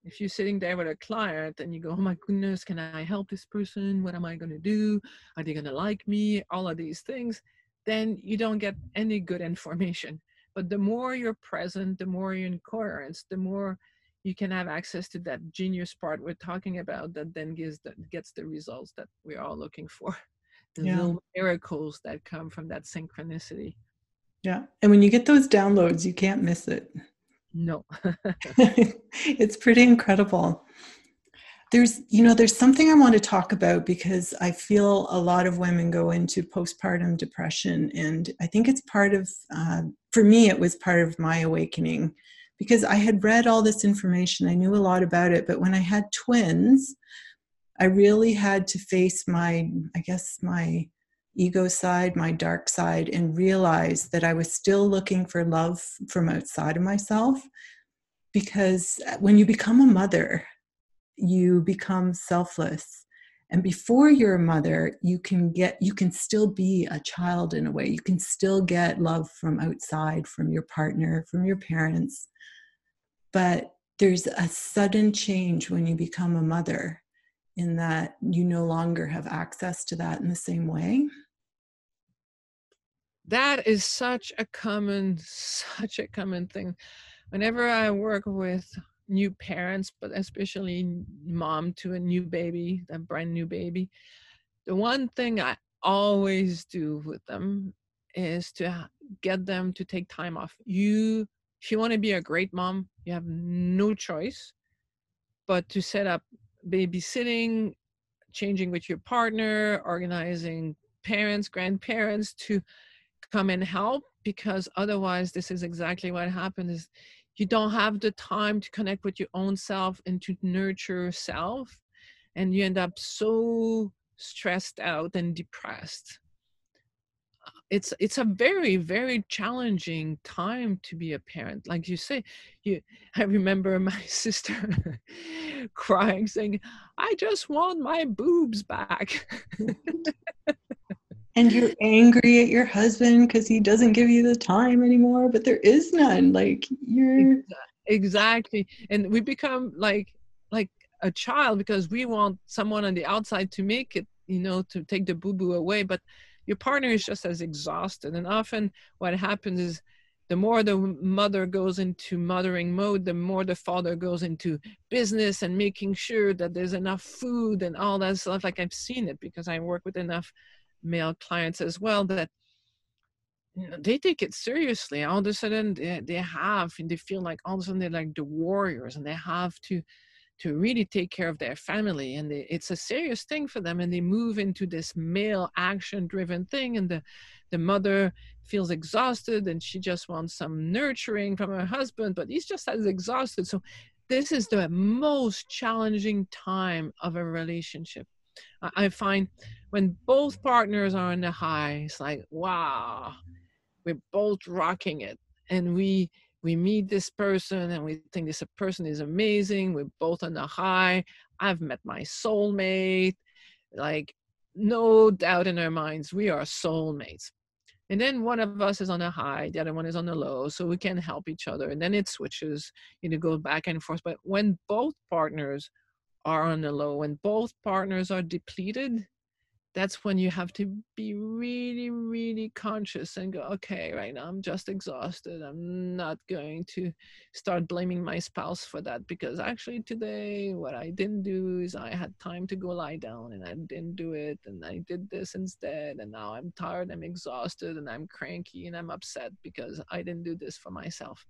if you're sitting there with a client and you go, oh my goodness, can I help this person? What am I going to do? Are they going to like me? All of these things, then you don't get any good information. But the more you're present, the more you're in coherence, the more you can have access to that genius part we're talking about that then gives that gets the results that we're all looking for. The yeah. little miracles that come from that synchronicity. Yeah. And when you get those downloads, you can't miss it. No. it's pretty incredible. There's, you know, there's something I want to talk about because I feel a lot of women go into postpartum depression. And I think it's part of, uh, for me, it was part of my awakening because I had read all this information. I knew a lot about it. But when I had twins, I really had to face my, I guess, my ego side, my dark side, and realize that I was still looking for love from outside of myself. Because uh, when you become a mother, you become selfless. And before you're a mother, you can get, you can still be a child in a way. You can still get love from outside, from your partner, from your parents. But there's a sudden change when you become a mother in that you no longer have access to that in the same way that is such a common such a common thing whenever i work with new parents but especially mom to a new baby a brand new baby the one thing i always do with them is to get them to take time off. You, if you want to be a great mom, you have no choice but to set up babysitting, changing with your partner, organizing parents, grandparents to come and help because otherwise this is exactly what happens is you don't have the time to connect with your own self and to nurture self and you end up so stressed out and depressed it's it's a very very challenging time to be a parent. Like you say you i remember my sister crying saying i just want my boobs back. And you're angry at your husband because he doesn't give you the time anymore but there is none. Like you're exactly. And we become like like a child because we want someone on the outside to make it you know to take the boo boo away but your partner is just as exhausted and often what happens is the more the mother goes into mothering mode the more the father goes into business and making sure that there's enough food and all that stuff like i've seen it because i work with enough male clients as well that they take it seriously. All of a sudden, they, they have, and they feel like all of a sudden they're like the warriors, and they have to to really take care of their family, and they, it's a serious thing for them. And they move into this male action-driven thing, and the the mother feels exhausted, and she just wants some nurturing from her husband, but he's just as exhausted. So, this is the most challenging time of a relationship. I find when both partners are on the high, it's like, wow, we're both rocking it. And we we meet this person and we think this person is amazing. We're both on the high. I've met my soulmate. Like, no doubt in our minds, we are soulmates. And then one of us is on the high, the other one is on the low, so we can help each other. And then it switches, you know, go back and forth. But when both partners are on the low, when both partners are depleted, that's when you have to be really, really conscious and go, okay, right now I'm just exhausted. I'm not going to start blaming my spouse for that because actually today what I didn't do is I had time to go lie down and I didn't do it and I did this instead and now I'm tired, I'm exhausted and I'm cranky and I'm upset because I didn't do this for myself.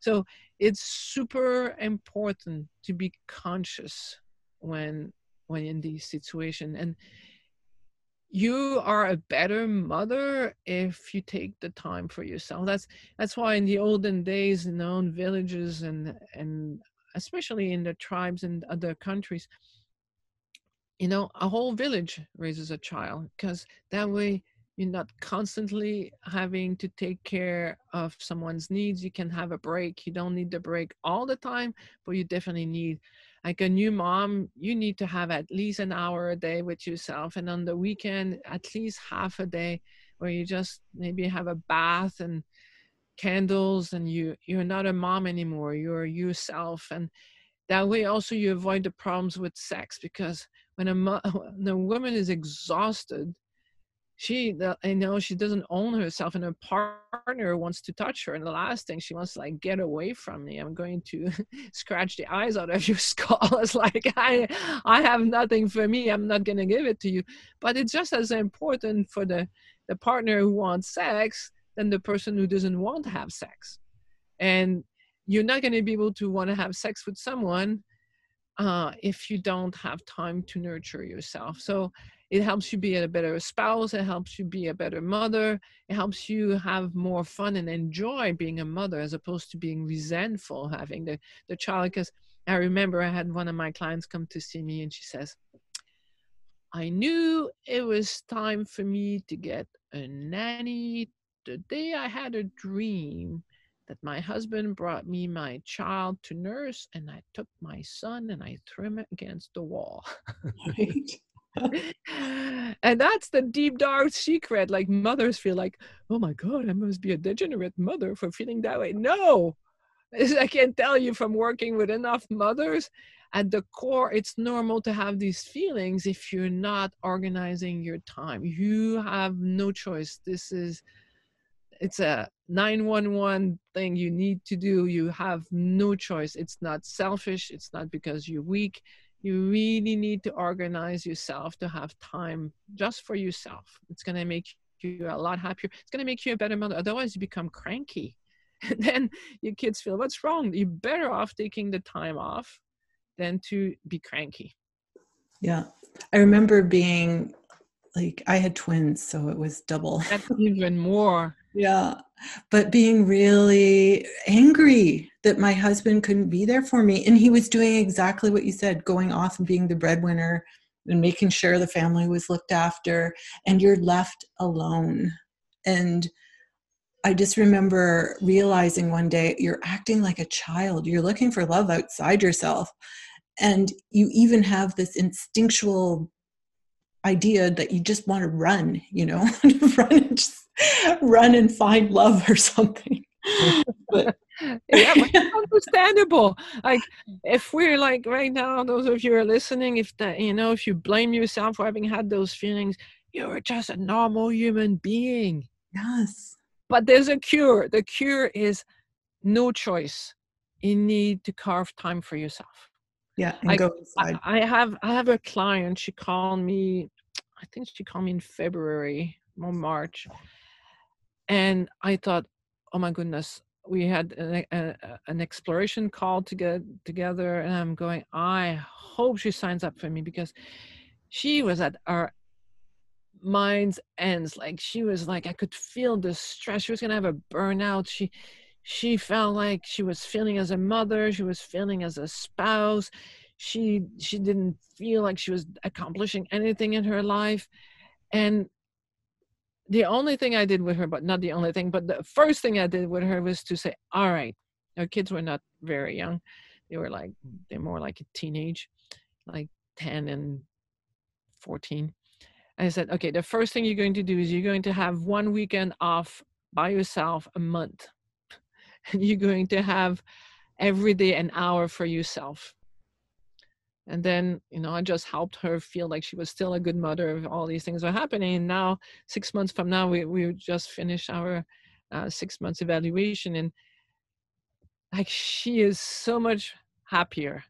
So it's super important to be conscious when when in these situations and you are a better mother if you take the time for yourself. That's that's why in the olden days in own villages and and especially in the tribes and other countries you know a whole village raises a child because that way you're not constantly having to take care of someone's needs. You can have a break. You don't need the break all the time but you definitely need like a new mom you need to have at least an hour a day with yourself and on the weekend at least half a day where you just maybe have a bath and candles and you you're not a mom anymore you're yourself and that way also you avoid the problems with sex because when a, mo- when a woman is exhausted she i know she doesn't own herself and her partner wants to touch her and the last thing she wants to like get away from me. I'm going to scratch the eyes out of your skull. It's like i i have nothing for me. I'm not going to give it to you. But it's just as important for the the partner who wants sex than the person who doesn't want to have sex. And you're not going to be able to want to have sex with someone uh, if you don't have time to nurture yourself. So it helps you be a better spouse it helps you be a better mother it helps you have more fun and enjoy being a mother as opposed to being resentful having the, the child. Because i remember i had one of my clients come to see me and she says i knew it was time for me to get a nanny the day i had a dream that my husband brought me my child to nurse and i took my son and i threw him against the wall. Right and that's the deep dark secret. Like mothers feel like oh my god i must be a degenerate mother for feeling that way. No! I can tell you from working with enough mothers. At the core it's normal to have these feelings if you're not organizing your time. You have no choice. This is it's a 911 thing you need to do. You have no choice. It's not selfish. It's not because you're weak you really need to organize yourself to have time just for yourself. It's going to make you a lot happier. It's going to make you a better mother. Otherwise, you become cranky. And then your kids feel, what's wrong? You're better off taking the time off than to be cranky. Yeah. I remember being like, I had twins, so it was double. That's even more. Yeah. But being really angry that my husband couldn't be there for me. And he was doing exactly what you said, going off and being the breadwinner and making sure the family was looked after. And you're left alone. And I just remember realizing one day you're acting like a child. You're looking for love outside yourself. And you even have this instinctual idea that you just want to run, you know, run and just run and find love or something. but yeah, understandable. Like if we're like right now, those of you are listening, if that you know, if you blame yourself for having had those feelings, you're just a normal human being. Yes. But there's a cure. The cure is no choice. You need to carve time for yourself. Yeah, and I, go inside. I, I have I have a client. She called me. I think she called me in February or March, oh. and I thought, oh my goodness, we had an, a, an exploration call to get together, and I'm going. I hope she signs up for me because she was at our mind's ends like she was like i could feel the stress she was going to have a burnout she she felt like she was feeling as a mother she was feeling as a spouse she she didn't feel like she was accomplishing anything in her life and the only thing i did with her but not the only thing but the first thing i did with her was to say all right our kids were not very young they were like they're more like a teenage like 10 and 14 I said, okay, the first thing you're going to do is you're going to have one weekend off by yourself a month. And you're going to have every day an hour for yourself. And then, you know, I just helped her feel like she was still a good mother all these things were happening. And now, six months from now, we, we just finished our uh, six months evaluation. And like she is so much happier,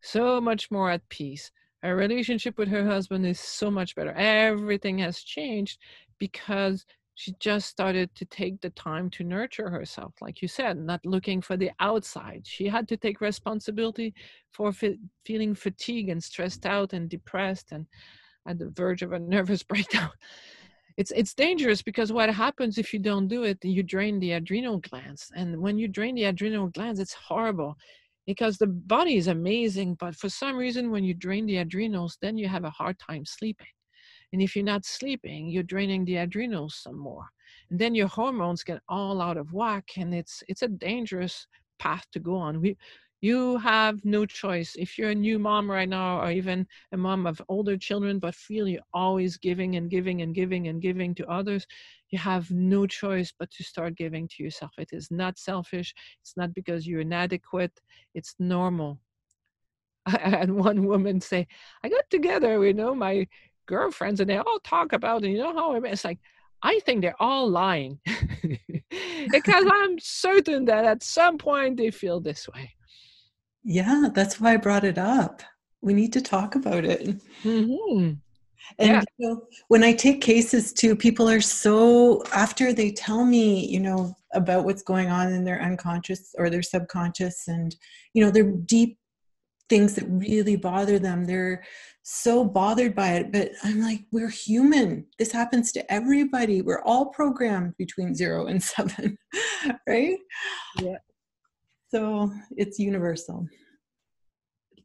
so much more at peace her relationship with her husband is so much better. Everything has changed because she just started to take the time to nurture herself, like you said, not looking for the outside. She had to take responsibility for fe- feeling fatigued and stressed out and depressed and at the verge of a nervous breakdown. It's it's dangerous because what happens if you don't do it, you drain the adrenal glands, and when you drain the adrenal glands, it's horrible because the body is amazing, but for some reason, when you drain the adrenals, then you have a hard time sleeping. And if you're not sleeping, you're draining the adrenals some more. And then your hormones get all out of whack, and it's it's a dangerous path to go on. We you have no choice. If you're a new mom right now, or even a mom of older children, but feel you're always giving and giving and giving and giving to others, you have no choice but to start giving to yourself. It is not selfish. It's not because you're inadequate. It's normal. I had one woman say, I got together, you know, my girlfriends, and they all talk about, it. you know how it's like, I think they're all lying because I'm certain that at some point they feel this way. Yeah, that's why I brought it up. We need to talk about it. Mm-hmm. And yeah. you know, when I take cases too, people are so after they tell me, you know, about what's going on in their unconscious or their subconscious and you know, their deep things that really bother them. They're so bothered by it. But I'm like, we're human. This happens to everybody. We're all programmed between zero and seven, right? Yeah. So it's universal.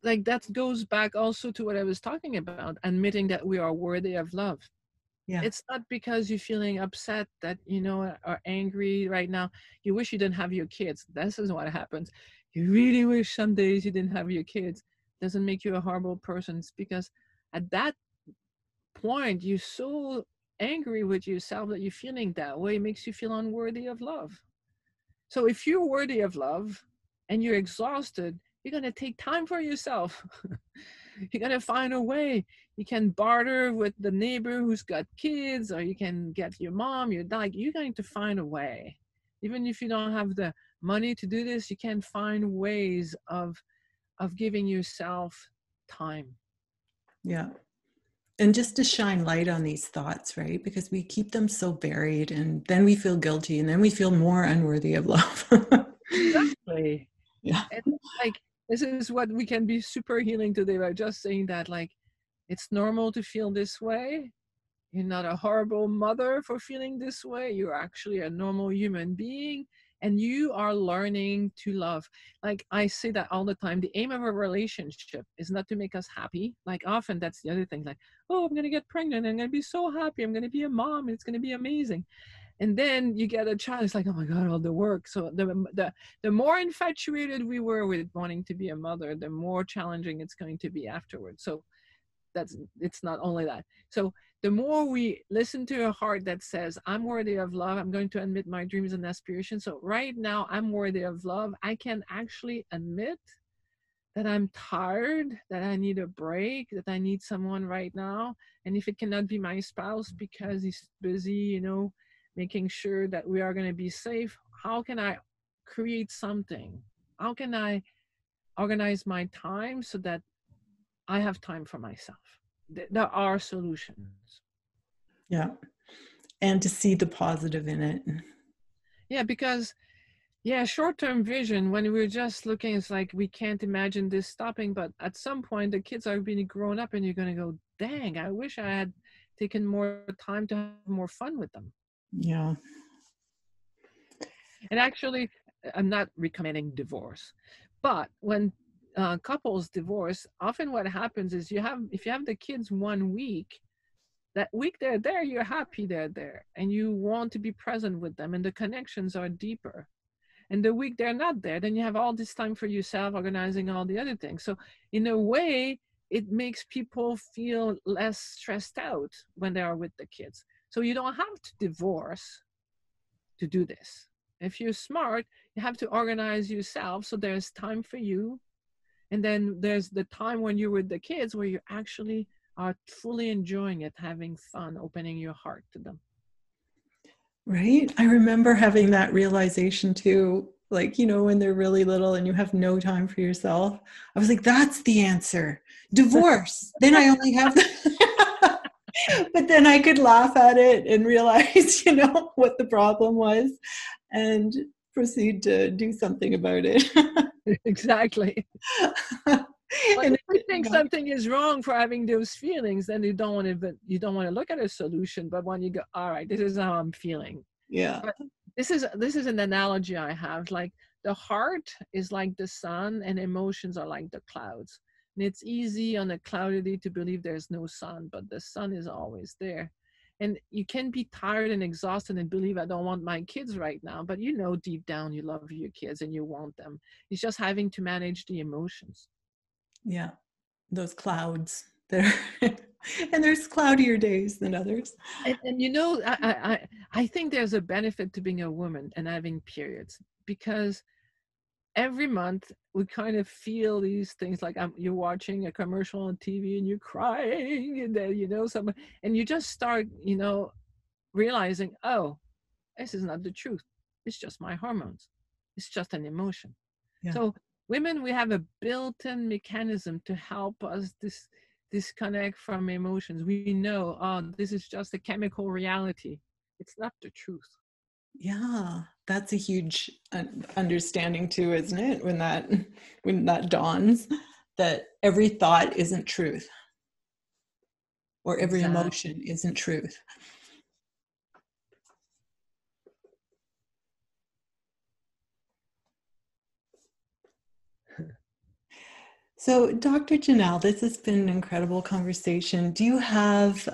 Like that goes back also to what I was talking about, admitting that we are worthy of love. Yeah. It's not because you're feeling upset that you know are angry right now. You wish you didn't have your kids. This is what happens. You really wish some days you didn't have your kids. Doesn't make you a horrible person. It's because at that point you're so angry with yourself that you're feeling that way. It makes you feel unworthy of love. So if you're worthy of love, and you're exhausted, you're going to take time for yourself. you're going to find a way. You can barter with the neighbor who's got kids, or you can get your mom, your dad. You're going to find a way. Even if you don't have the money to do this, you can find ways of of giving yourself time. Yeah. and just to shine light on these thoughts, right? Because we keep them so buried and then we feel guilty and then we feel more unworthy of love. exactly. Yeah. And like this is what we can be super healing today by just saying that like it's normal to feel this way. You're not a horrible mother for feeling this way. You're actually a normal human being and you are learning to love. Like I say that all the time. The aim of a relationship is not to make us happy. Like often that's the other thing. Like, oh, I'm gonna get pregnant. I'm gonna be so happy. I'm gonna be a mom. It's gonna be amazing. And then you get a child. It's like, oh my god, all the work. So the the the more infatuated we were with wanting to be a mother, the more challenging it's going to be afterwards. So that's it's not only that. So the more we listen to a heart that says, I'm worthy of love, I'm going to admit my dreams and aspirations. So, right now, I'm worthy of love. I can actually admit that I'm tired, that I need a break, that I need someone right now. And if it cannot be my spouse because he's busy, you know, making sure that we are going to be safe, how can I create something? How can I organize my time so that I have time for myself? There are solutions. Yeah. And to see the positive in it. Yeah because yeah short-term vision when we're just looking it's like we can't imagine this stopping but at some point the kids are being grown up and you're going to go dang i wish i had taken more time to have more fun with them. Yeah. And actually i'm not recommending divorce but when uh, couples divorce, often what happens is you have, if you have the kids one week, that week they're there, you're happy they're there, and you want to be present with them, and the connections are deeper. And the week they're not there, then you have all this time for yourself, organizing all the other things. So, in a way, it makes people feel less stressed out when they are with the kids. So, you don't have to divorce to do this. If you're smart, you have to organize yourself so there's time for you and then there's the time when you're with the kids where you actually are fully enjoying it having fun opening your heart to them. Right? I remember having that realization too like you know when they're really little and you have no time for yourself. I was like that's the answer. Divorce. Then i only have but then i could laugh at it and realize you know what the problem was and proceed to do something about it exactly. and if you think something is wrong for having those feelings, then you don't want to you don't want to look at a solution. But when you go, all right, this is how I'm feeling. Yeah. But this is this is an analogy I have. Like the heart is like the sun, and emotions are like the clouds. And it's easy on a cloudy day to believe there's no sun, but the sun is always there and you can be tired and exhausted and believe i don't want my kids right now but you know deep down you love your kids and you want them. It's just having to manage the emotions. Yeah. Those clouds. There and there's cloudier days than others. And, and you know I, I i think there's a benefit to being a woman and having periods because every month we kind of feel these things like I'm, you're watching a commercial on TV and you're crying and then you know something and you just start you know realizing oh this is not the truth. It's just my hormones. It's just an emotion. Yeah. so women we have a built-in mechanism to help us this disconnect from emotions. We know oh this is just a chemical reality. It's not the truth yeah that's a huge understanding too isn't it when that when that dawns that every thought isn't truth or every exactly. emotion isn't truth So, Dr. Janelle, this has been an incredible conversation. Do you have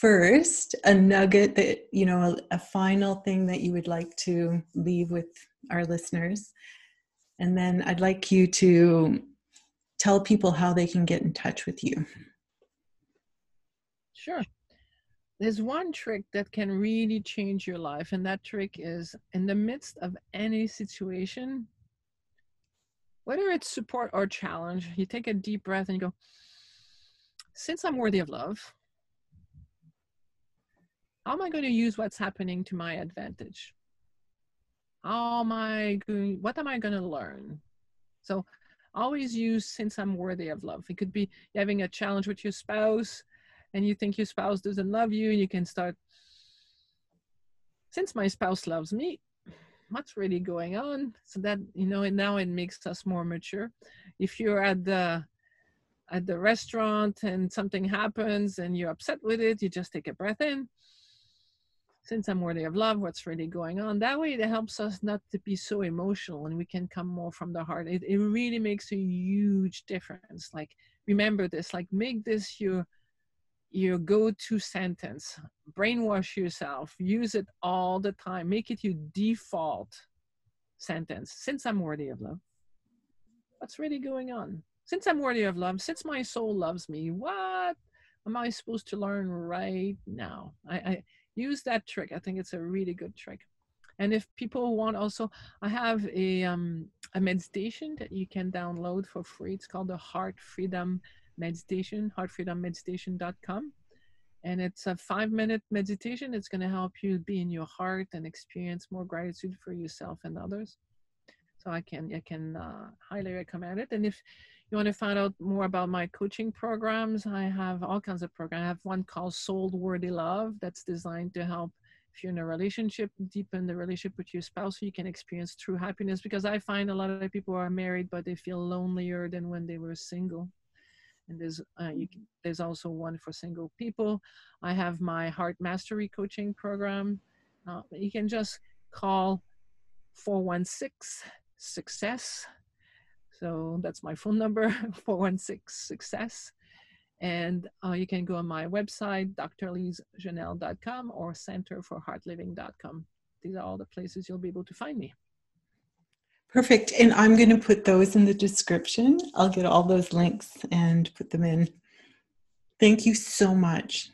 first a nugget that you know a, a, final thing that you would like to leave with our listeners. And then i'd like you to tell people how they can get in touch with you. Sure. There's one trick that can really change your life and that trick is in the midst of any situation whether it's support or challenge you take a deep breath and you go since i'm worthy of love how am I going to use what's happening to my advantage? How am I going, what am I going to learn? So always use since I'm worthy of love. It could be having a challenge with your spouse. and you think your spouse doesn't love you, and you can start. Since my spouse loves me, what's really going on? So that you know, and now it makes us more mature. If you're at the at the restaurant and something happens and you're upset with it, you just take a breath in. Since I'm worthy of love, what's really going on? That way, it helps us not to be so emotional and we can come more from the heart. It, it really makes a huge difference. Like, remember this, like, make this your your go-to sentence brainwash yourself use it all the time make it your default sentence since i'm worthy of love what's really going on since I'm worthy of love, since my soul loves me, what am I supposed to learn right now? I, I use that trick. I think it's a really good trick. And if people want also, I have a um, a meditation that you can download for free. It's called the Heart Freedom Meditation, heartfreedommeditation.com. And it's a five minute meditation. It's going to help you be in your heart and experience more gratitude for yourself and others. So I can I can uh, highly recommend it. And if you want to find out more about my coaching programs, I have all kinds of programs. I have one called Soul Worthy Love that's designed to help if you're in a relationship, deepen the relationship with your spouse so you can experience true happiness. Because I find a lot of people are married, but they feel lonelier than when they were single. And there's uh, can, there's also one for single people. I have my Heart Mastery coaching program. Uh, you can just call 416 success so that's my phone number, 416 success. And uh, you can go on my website, drlisejanelle.com or centerforheartliving.com. These are all the places you'll be able to find me. Perfect. And I'm going to put those in the description. I'll get all those links and put them in. Thank you so much.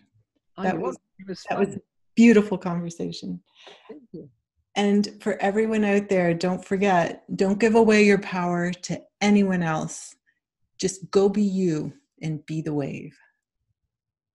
Oh, that was, was that was a beautiful conversation. Thank you. And for everyone out there, don't forget, don't give away your power to anyone else. Just go be you and be the wave.